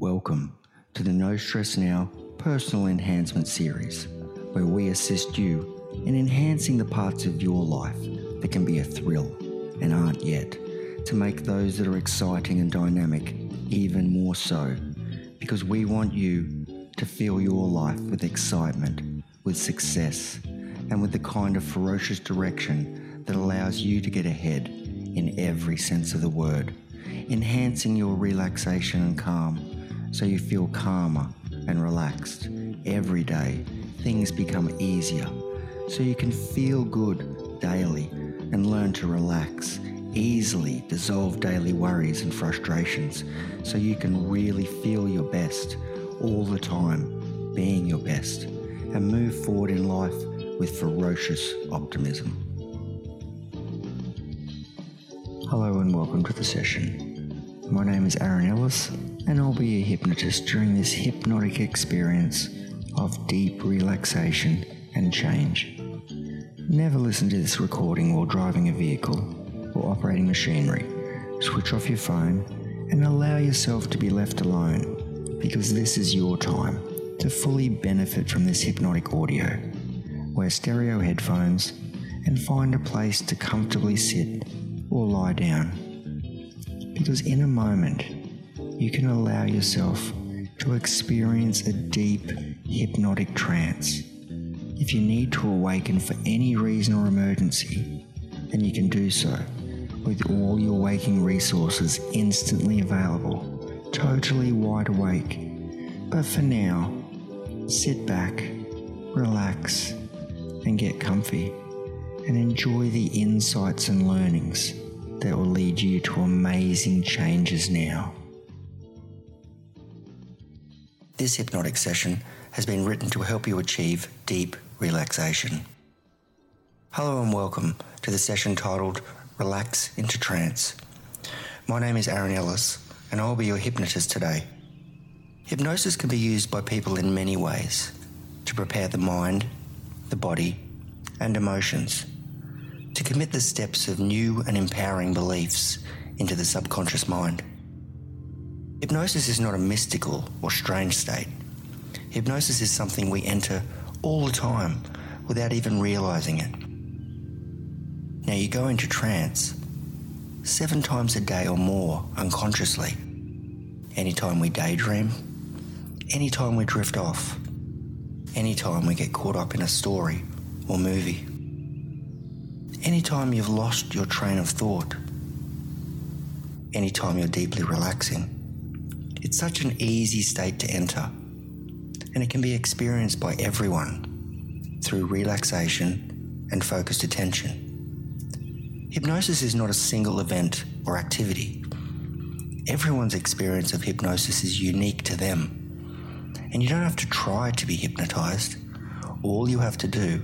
Welcome to the No Stress Now Personal Enhancement Series, where we assist you in enhancing the parts of your life that can be a thrill and aren't yet, to make those that are exciting and dynamic even more so, because we want you to fill your life with excitement, with success, and with the kind of ferocious direction that allows you to get ahead in every sense of the word, enhancing your relaxation and calm so you feel calmer and relaxed. Every day, things become easier so you can feel good daily and learn to relax, easily dissolve daily worries and frustrations so you can really feel your best all the time, being your best, and move forward in life with ferocious optimism. Hello and welcome to the session. My name is Aaron Ellis, and I'll be your hypnotist during this hypnotic experience of deep relaxation and change. Never listen to this recording while driving a vehicle or operating machinery. Switch off your phone and allow yourself to be left alone because this is your time to fully benefit from this hypnotic audio wear stereo headphones, and find a place to comfortably sit or lie down. Because in a moment, you can allow yourself to experience a deep hypnotic trance. If you need to awaken for any reason or emergency, then you can do so with all your waking resources instantly available, totally wide awake. But for now, sit back, relax, and get comfy and enjoy the insights and learnings that will lead you to amazing changes now. This hypnotic session has been written to help you achieve deep relaxation. Hello and welcome to the session titled Relax into Trance. My name is Aaron Ellis and I'll be your hypnotist today. Hypnosis can be used by people in many ways to prepare the mind the body, and emotions, to commit the steps of new and empowering beliefs into the subconscious mind. Hypnosis is not a mystical or strange state. Hypnosis is something we enter all the time without even realizing it. Now, you go into trance seven times a day or more unconsciously. Anytime we daydream, anytime we drift off, anytime we get caught up in a story or movie. Anytime you've lost your train of thought. Anytime you're deeply relaxing. It's such an easy state to enter, and it can be experienced by everyone through relaxation and focused attention. Hypnosis is not a single event or activity. Everyone's experience of hypnosis is unique to them and you don't have to try to be hypnotized. All you have to do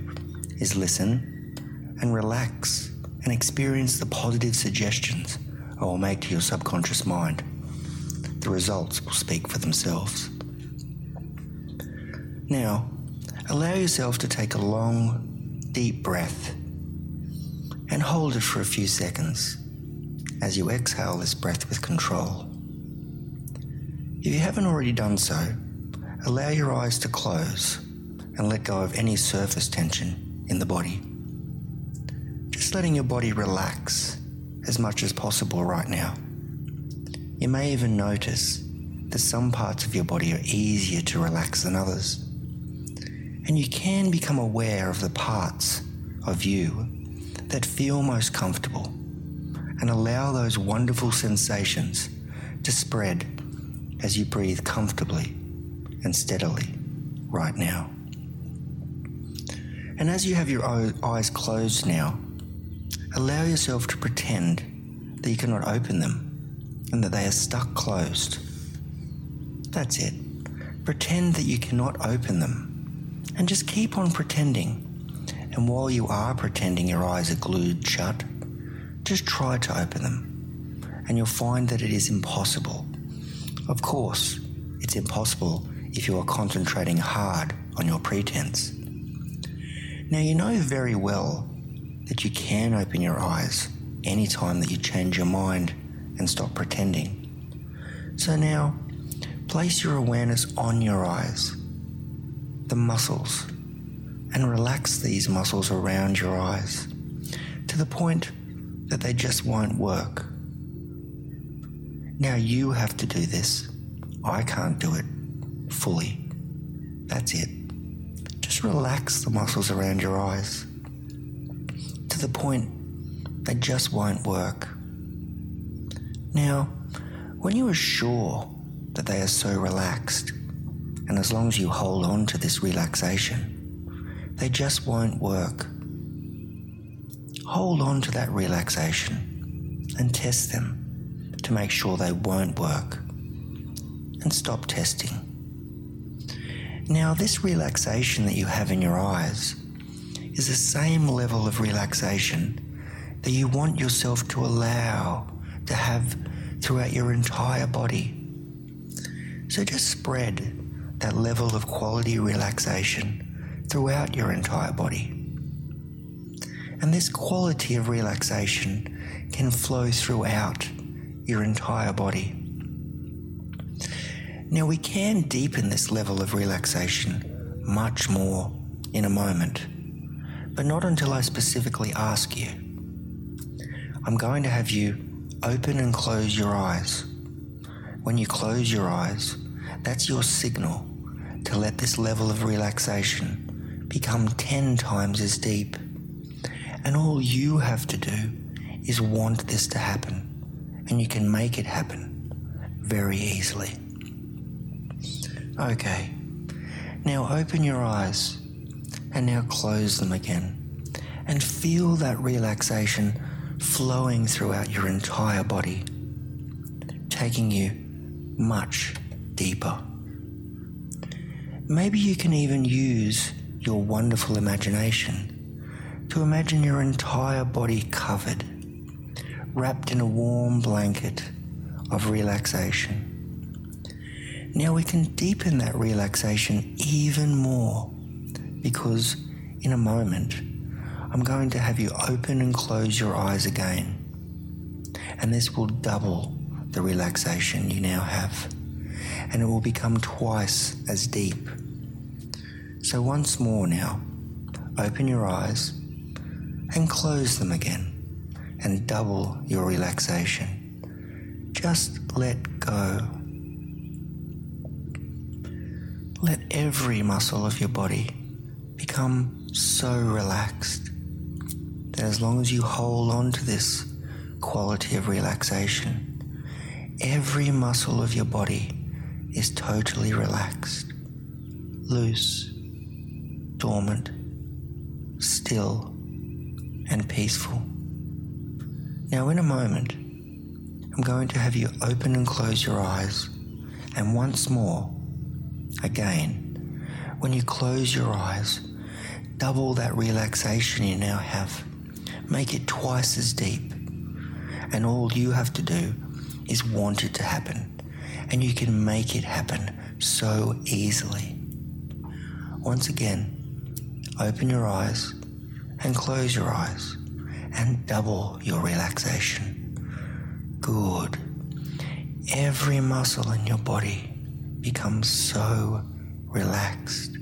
is listen and relax and experience the positive suggestions I will make to your subconscious mind. The results will speak for themselves. Now, allow yourself to take a long, deep breath and hold it for a few seconds as you exhale this breath with control. If you haven't already done so, Allow your eyes to close and let go of any surface tension in the body. Just letting your body relax as much as possible right now. You may even notice that some parts of your body are easier to relax than others. And you can become aware of the parts of you that feel most comfortable and allow those wonderful sensations to spread as you breathe comfortably and steadily right now. And as you have your eyes closed now, allow yourself to pretend that you cannot open them and that they are stuck closed. That's it. Pretend that you cannot open them and just keep on pretending. And while you are pretending your eyes are glued shut, just try to open them and you'll find that it is impossible. Of course, it's impossible if you are concentrating hard on your pretense. Now, you know very well that you can open your eyes anytime that you change your mind and stop pretending. So now, place your awareness on your eyes, the muscles, and relax these muscles around your eyes to the point that they just won't work. Now you have to do this. I can't do it fully. That's it. Just relax the muscles around your eyes to the point they just won't work. Now, when you are sure that they are so relaxed, and as long as you hold on to this relaxation, they just won't work. Hold on to that relaxation and test them to make sure they won't work. And stop testing. Now, this relaxation that you have in your eyes is the same level of relaxation that you want yourself to allow to have throughout your entire body. So just spread that level of quality relaxation throughout your entire body. And this quality of relaxation can flow throughout your entire body. Now, we can deepen this level of relaxation much more in a moment, but not until I specifically ask you. I'm going to have you open and close your eyes. When you close your eyes, that's your signal to let this level of relaxation become 10 times as deep. And all you have to do is want this to happen, and you can make it happen very easily. Okay, now open your eyes and now close them again and feel that relaxation flowing throughout your entire body, taking you much deeper. Maybe you can even use your wonderful imagination to imagine your entire body covered, wrapped in a warm blanket of relaxation. Now we can deepen that relaxation even more because in a moment I'm going to have you open and close your eyes again. And this will double the relaxation you now have, and it will become twice as deep. So, once more now, open your eyes and close them again, and double your relaxation. Just let go. Let every muscle of your body become so relaxed that as long as you hold on to this quality of relaxation, every muscle of your body is totally relaxed, loose, dormant, still, and peaceful. Now, in a moment, I'm going to have you open and close your eyes, and once more, again, when you close your eyes, double that relaxation you now have. Make it twice as deep. And all you have to do is want it to happen, and you can make it happen so easily. Once again, open your eyes and close your eyes and double your relaxation. Good. Every muscle in your body becomes so relaxed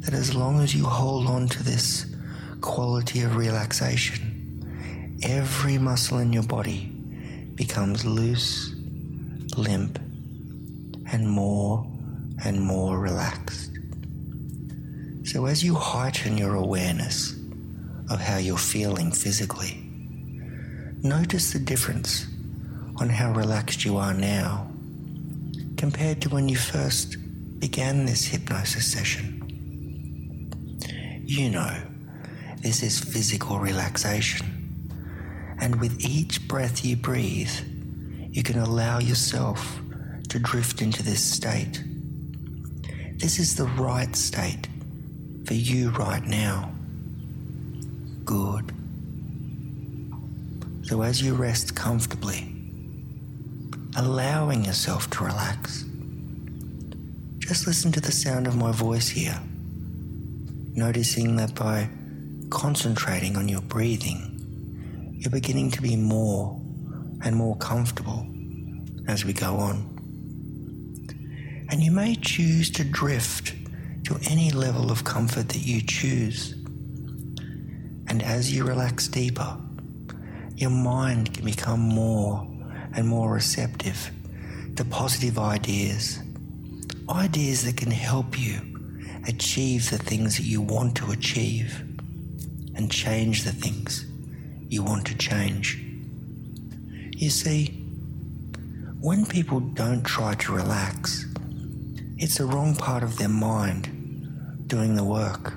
that as long as you hold on to this quality of relaxation, every muscle in your body becomes loose, limp, and more and more relaxed. So, as you heighten your awareness of how you're feeling physically, notice the difference on how relaxed you are now compared to when you first began this hypnosis session. You know, this is physical relaxation. And with each breath you breathe, you can allow yourself to drift into this state. This is the right state for you right now. Good. So as you rest comfortably, allowing yourself to relax, just listen to the sound of my voice here, noticing that by concentrating on your breathing, you're beginning to be more and more comfortable as we go on. And you may choose to drift to any level of comfort that you choose. And as you relax deeper, your mind can become more and more receptive to positive ideas, ideas that can help you achieve the things that you want to achieve and change the things you want to change. You see, when people don't try to relax, it's the wrong part of their mind doing the work.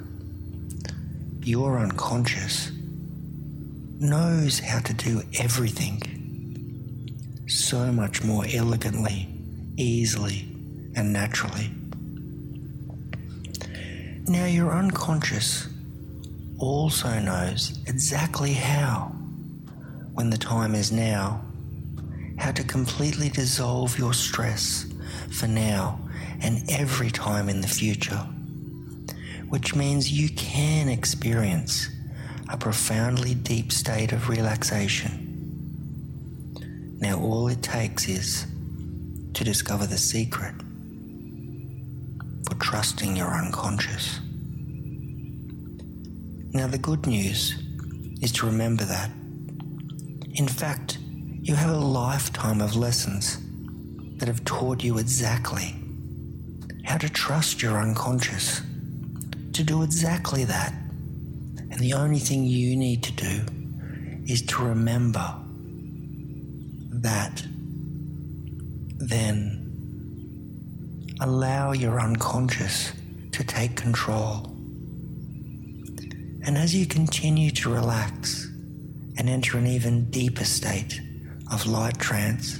Your unconscious knows how to do everything so much more elegantly, easily, and naturally. Now, your unconscious also knows exactly how, when the time is now, how to completely dissolve your stress for now and every time in the future, which means you can experience a profoundly deep state of relaxation. Now, all it takes is to discover the secret for trusting your unconscious. Now, the good news is to remember that, in fact, you have a lifetime of lessons that have taught you exactly how to trust your unconscious, to do exactly that. And the only thing you need to do is to remember that, then allow your unconscious to take control and as you continue to relax and enter an even deeper state of light trance,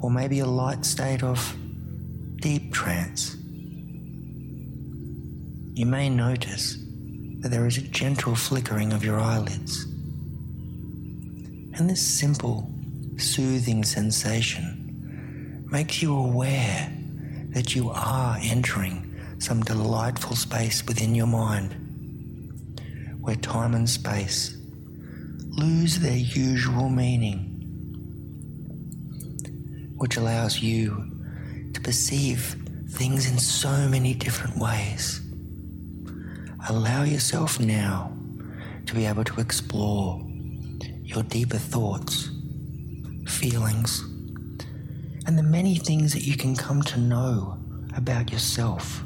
or maybe a light state of deep trance, you may notice that there is a gentle flickering of your eyelids. And this simple, soothing sensation makes you aware that you are entering some delightful space within your mind where time and space lose their usual meaning, which allows you to perceive things in so many different ways. Allow yourself now to be able to explore your deeper thoughts, feelings, and the many things that you can come to know about yourself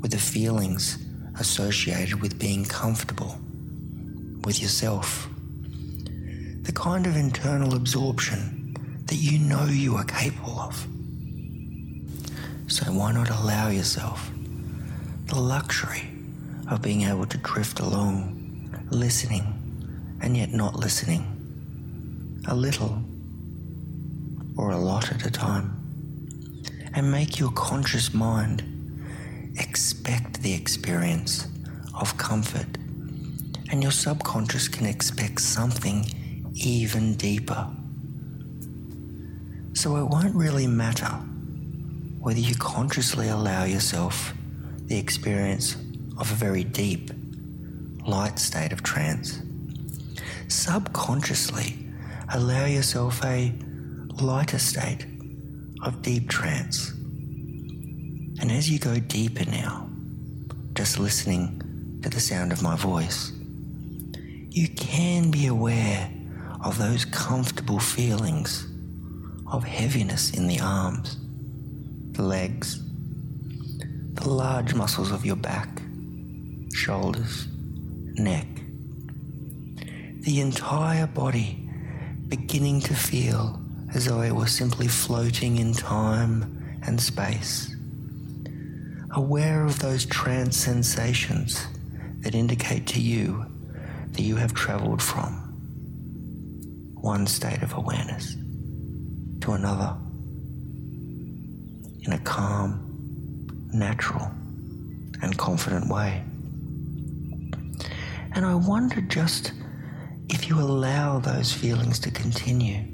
with the feelings associated with being comfortable with yourself. The kind of internal absorption that you know you are capable of. So, why not allow yourself the luxury of being able to drift along, listening and yet not listening, a little or a lot at a time, and make your conscious mind expect the experience of comfort, and your subconscious can expect something even deeper. So it won't really matter whether you consciously allow yourself the experience of a very deep, light state of trance. Subconsciously, allow yourself a lighter state of deep trance. And as you go deeper now, just listening to the sound of my voice, you can be aware of those comfortable feelings of heaviness in the arms, the legs, the large muscles of your back, shoulders, neck, the entire body beginning to feel as though it was simply floating in time and space aware of those trance sensations that indicate to you that you have traveled from one state of awareness to another in a calm, natural, and confident way. And I wonder just if you allow those feelings to continue,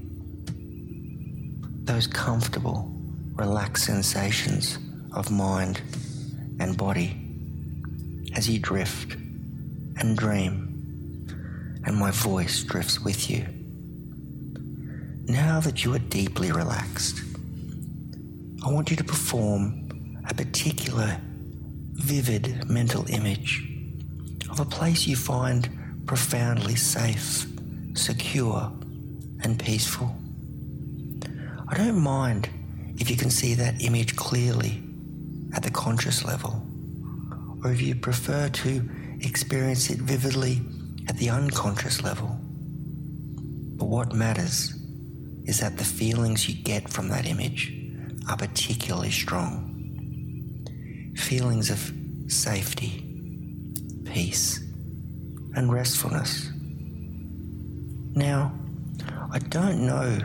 those comfortable, relaxed sensations of mind and body as you drift and dream, and my voice drifts with you. Now that you are deeply relaxed, I want you to perform a particular vivid mental image of a place you find profoundly safe, secure, and peaceful. I don't mind if you can see that image clearly at the conscious level, or if you prefer to experience it vividly at the unconscious level. But what matters is that the feelings you get from that image are particularly strong. Feelings of safety, peace, and restfulness. Now, I don't know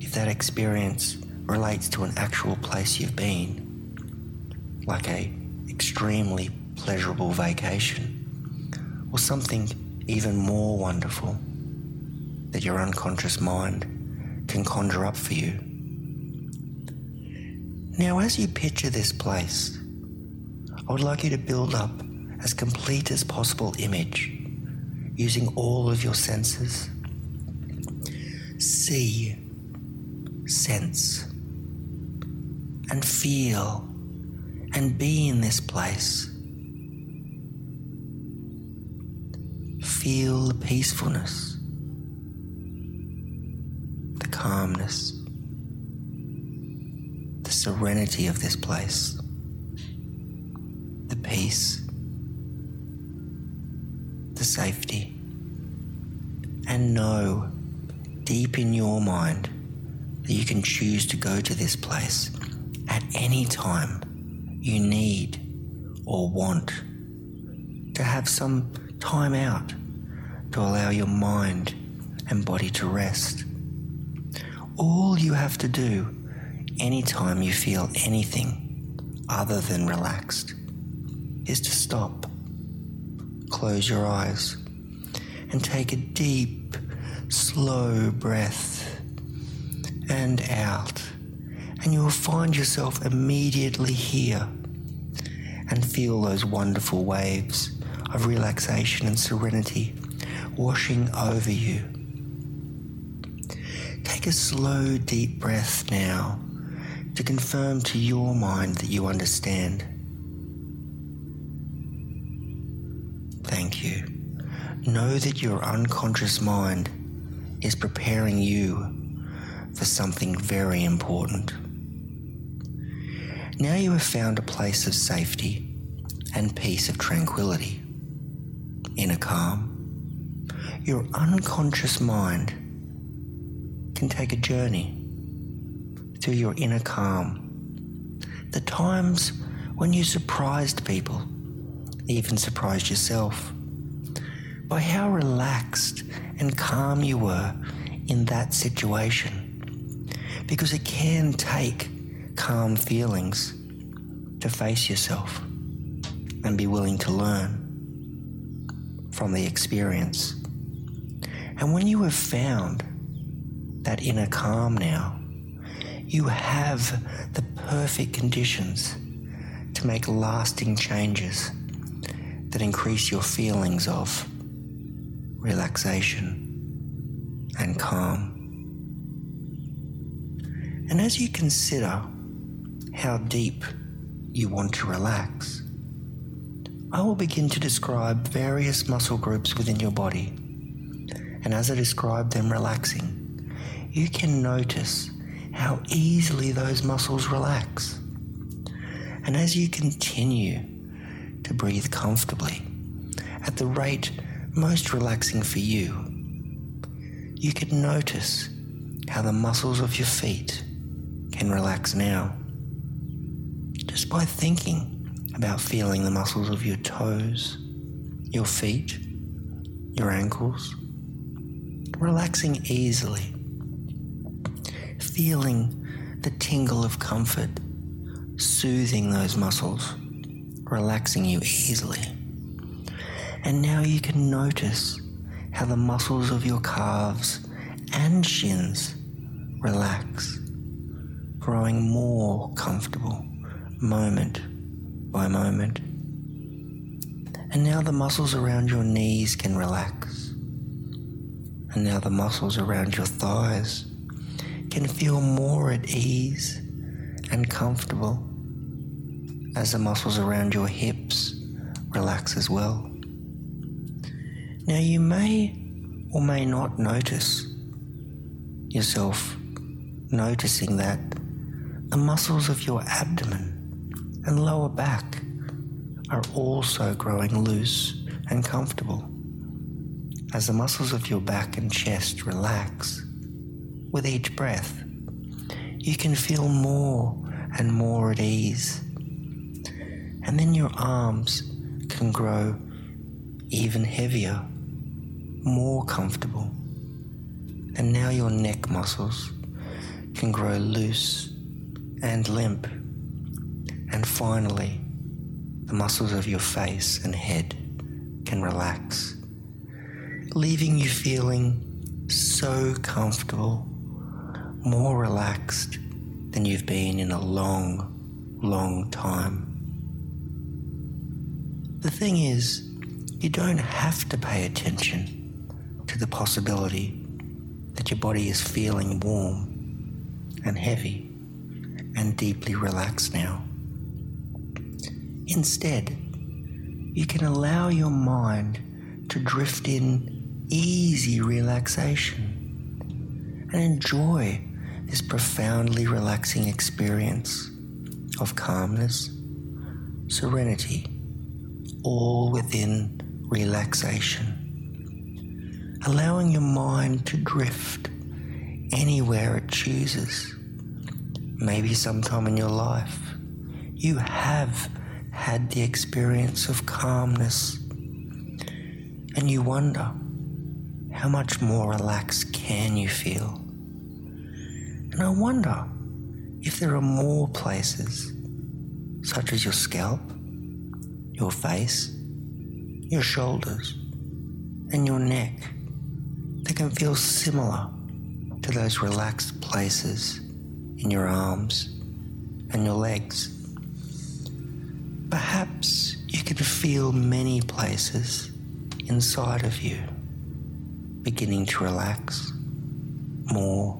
if that experience relates to an actual place you've been, like a extremely pleasurable vacation, or something even more wonderful that your unconscious mind can conjure up for you. Now, as you picture this place, I would like you to build up as complete as possible image using all of your senses. See, sense, and feel and be in this place. Feel the peacefulness, the calmness, the serenity of this place, the peace, the safety, and know deep in your mind that you can choose to go to this place at any time you need or want to have some time out to allow your mind and body to rest. All you have to do anytime you feel anything other than relaxed is to stop, close your eyes, and take a deep, slow breath and out, and you will find yourself immediately here and feel those wonderful waves of relaxation and serenity washing over you. Take a slow, deep breath now to confirm to your mind that you understand. Thank you. Know that your unconscious mind is preparing you for something very important. Now you have found a place of safety and peace of tranquility, In a calm your unconscious mind can take a journey through your inner calm. The times when you surprised people, even surprised yourself, by how relaxed and calm you were in that situation. Because it can take calm feelings to face yourself and be willing to learn from the experience. And when you have found that inner calm now, you have the perfect conditions to make lasting changes that increase your feelings of relaxation and calm. And as you consider how deep you want to relax, I will begin to describe various muscle groups within your body and as I describe them relaxing, you can notice how easily those muscles relax. And as you continue to breathe comfortably at the rate most relaxing for you, you can notice how the muscles of your feet can relax now. Just by thinking about feeling the muscles of your toes, your feet, your ankles, relaxing easily, feeling the tingle of comfort, soothing those muscles, relaxing you easily. And now you can notice how the muscles of your calves and shins relax, growing more comfortable moment by moment. And now the muscles around your knees can relax and now the muscles around your thighs can feel more at ease and comfortable as the muscles around your hips relax as well. Now, you may or may not notice yourself noticing that the muscles of your abdomen and lower back are also growing loose and comfortable. As the muscles of your back and chest relax with each breath, you can feel more and more at ease. And then your arms can grow even heavier, more comfortable. And now your neck muscles can grow loose and limp. And finally, the muscles of your face and head can relax, leaving you feeling so comfortable more relaxed than you've been in a long, long time. The thing is, you don't have to pay attention to the possibility that your body is feeling warm and heavy and deeply relaxed now. Instead, you can allow your mind to drift in easy relaxation and enjoy this profoundly relaxing experience of calmness, serenity, all within relaxation, allowing your mind to drift anywhere it chooses. Maybe sometime in your life, you have had the experience of calmness, and you wonder how much more relaxed can you feel? And I wonder if there are more places, such as your scalp, your face, your shoulders, and your neck, that can feel similar to those relaxed places in your arms and your legs. Perhaps you can feel many places inside of you beginning to relax more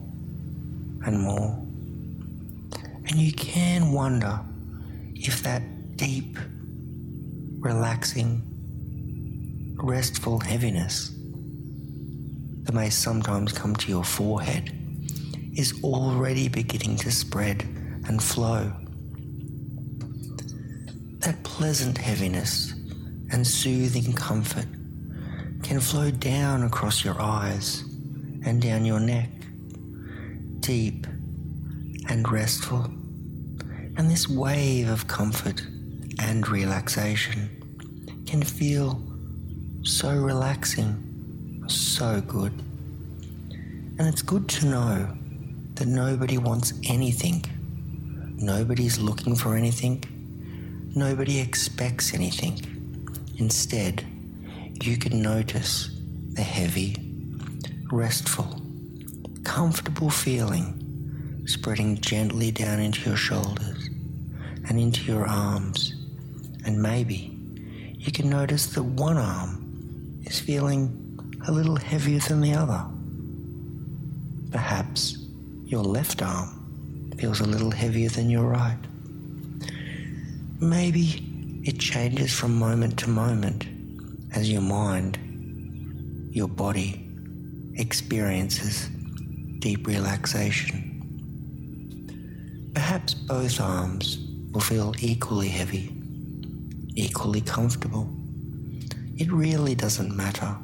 and more. And you can wonder if that deep, relaxing, restful heaviness that may sometimes come to your forehead is already beginning to spread and flow. That pleasant heaviness and soothing comfort can flow down across your eyes and down your neck deep and restful. And this wave of comfort and relaxation can feel so relaxing, so good. And it's good to know that nobody wants anything. Nobody's looking for anything. Nobody expects anything. Instead, you can notice the heavy, restful, comfortable feeling spreading gently down into your shoulders and into your arms. And maybe you can notice that one arm is feeling a little heavier than the other. Perhaps your left arm feels a little heavier than your right. Maybe it changes from moment to moment as your mind, your body experiences deep relaxation. Perhaps both arms will feel equally heavy, equally comfortable. It really doesn't matter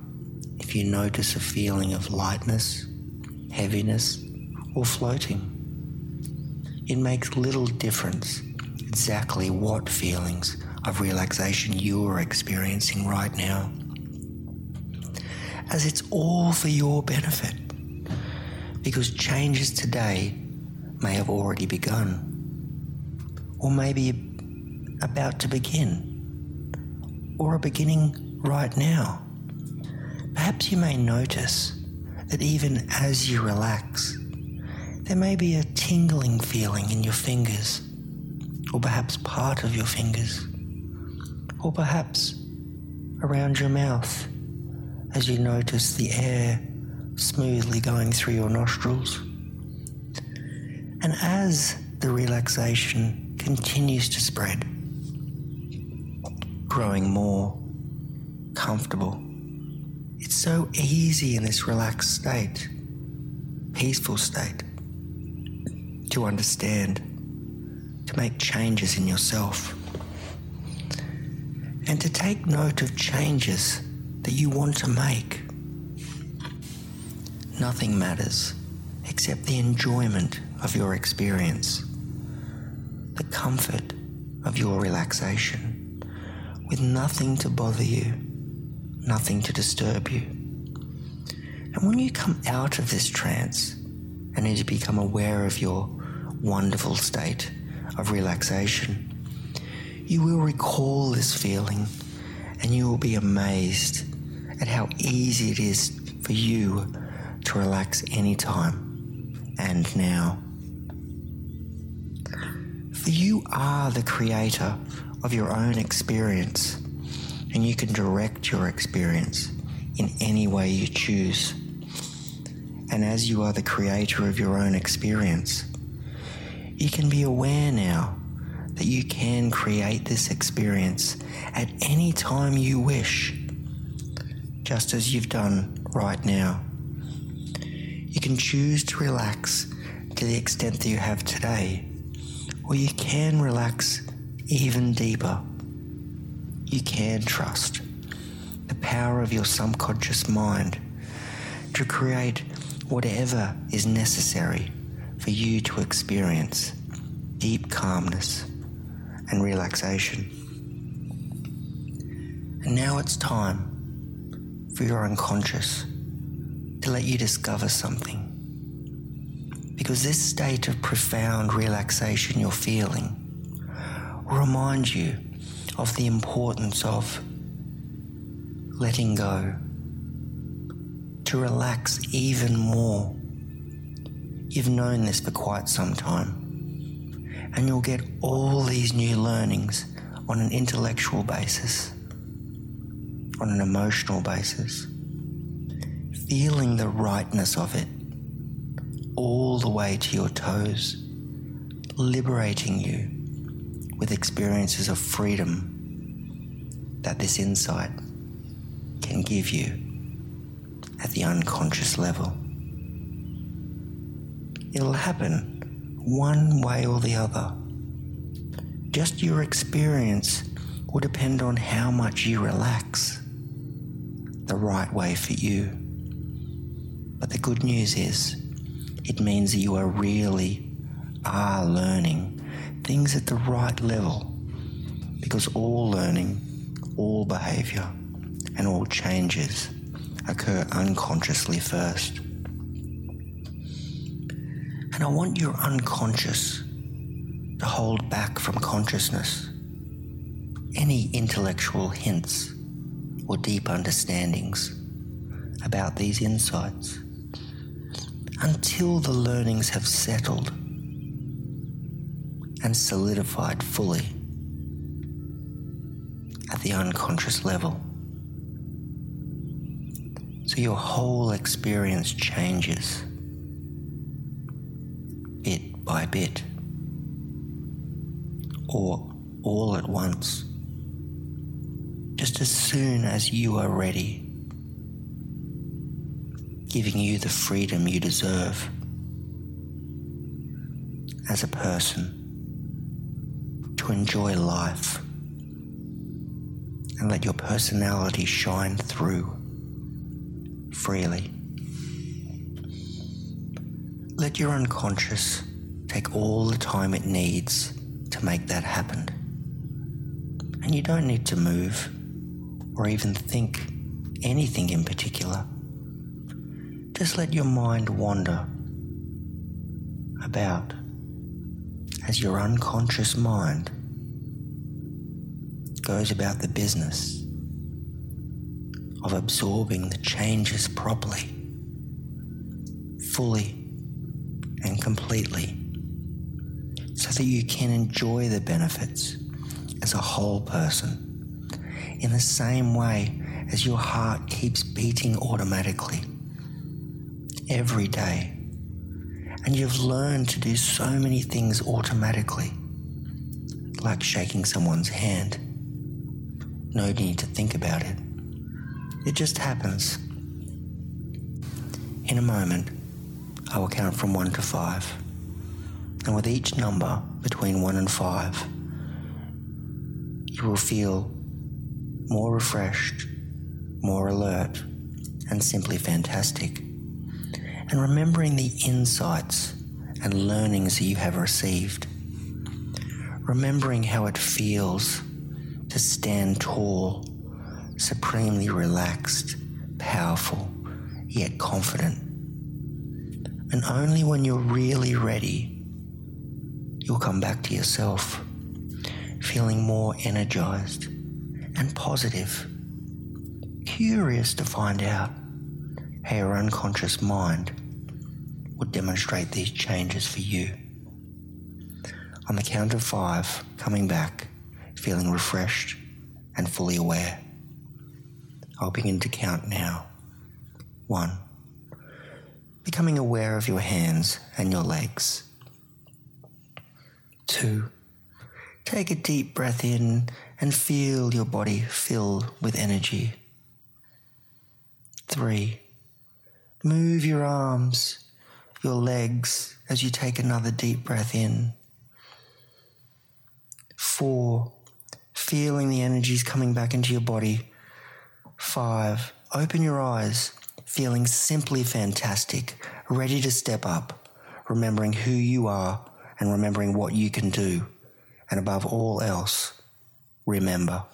if you notice a feeling of lightness, heaviness, or floating. It makes little difference exactly what feelings of relaxation you are experiencing right now, as it's all for your benefit because changes today may have already begun, or maybe about to begin, or are beginning right now. Perhaps you may notice that even as you relax, there may be a tingling feeling in your fingers, or perhaps part of your fingers, or perhaps around your mouth as you notice the air smoothly going through your nostrils. And as the relaxation continues to spread, growing more comfortable. It's so easy in this relaxed state, peaceful state, to understand, to make changes in yourself, and to take note of changes that you want to make. Nothing matters except the enjoyment of your experience, the comfort of your relaxation, with nothing to bother you, nothing to disturb you. And when you come out of this trance and you become aware of your wonderful state of relaxation, you will recall this feeling and you will be amazed at how easy it is for you to relax anytime and now. For you are the creator of your own experience, and you can direct your experience in any way you choose. And as you are the creator of your own experience, you can be aware now that you can create this experience at any time you wish, just as you've done right now. You can choose to relax to the extent that you have today, or you can relax even deeper. You can trust the power of your subconscious mind to create whatever is necessary for you to experience deep calmness and relaxation. And now it's time for your unconscious to let you discover something. Because this state of profound relaxation you're feeling will remind you of the importance of letting go, to relax even more. You've known this for quite some time, and you'll get all these new learnings on an intellectual basis, on an emotional basis feeling the rightness of it all the way to your toes, liberating you with experiences of freedom that this insight can give you at the unconscious level. It'll happen one way or the other. Just your experience will depend on how much you relax the right way for you. But the good news is, it means that you are really are learning things at the right level. Because all learning, all behavior, and all changes occur unconsciously first. And I want your unconscious to hold back from consciousness. Any intellectual hints or deep understandings about these insights. Until the learnings have settled and solidified fully at the unconscious level. So your whole experience changes by bit or all at once, just as soon as you are ready giving you the freedom you deserve as a person to enjoy life and let your personality shine through freely. Let your unconscious take all the time it needs to make that happen. And you don't need to move or even think anything in particular. Just let your mind wander about as your unconscious mind goes about the business of absorbing the changes properly, fully, and completely, so that you can enjoy the benefits as a whole person in the same way as your heart keeps beating automatically every day And you've learned to do so many things automatically, like shaking someone's hand. No need to think about it. It just happens. In a moment, I will count from one to five. And with each number between one and five, you will feel more refreshed, more alert, and simply fantastic. And remembering the insights and learnings that you have received. Remembering how it feels to stand tall, supremely relaxed, powerful, yet confident. And only when you're really ready, you'll come back to yourself, feeling more energized and positive, curious to find out how your unconscious mind would demonstrate these changes for you. On the count of five, coming back, feeling refreshed and fully aware. I'll begin to count now. One. Becoming aware of your hands and your legs. Two. Take a deep breath in and feel your body fill with energy. Three. Move your arms, your legs as you take another deep breath in. Four. Feeling the energies coming back into your body. Five. Open your eyes, feeling simply fantastic, ready to step up, remembering who you are and remembering what you can do. And above all else, remember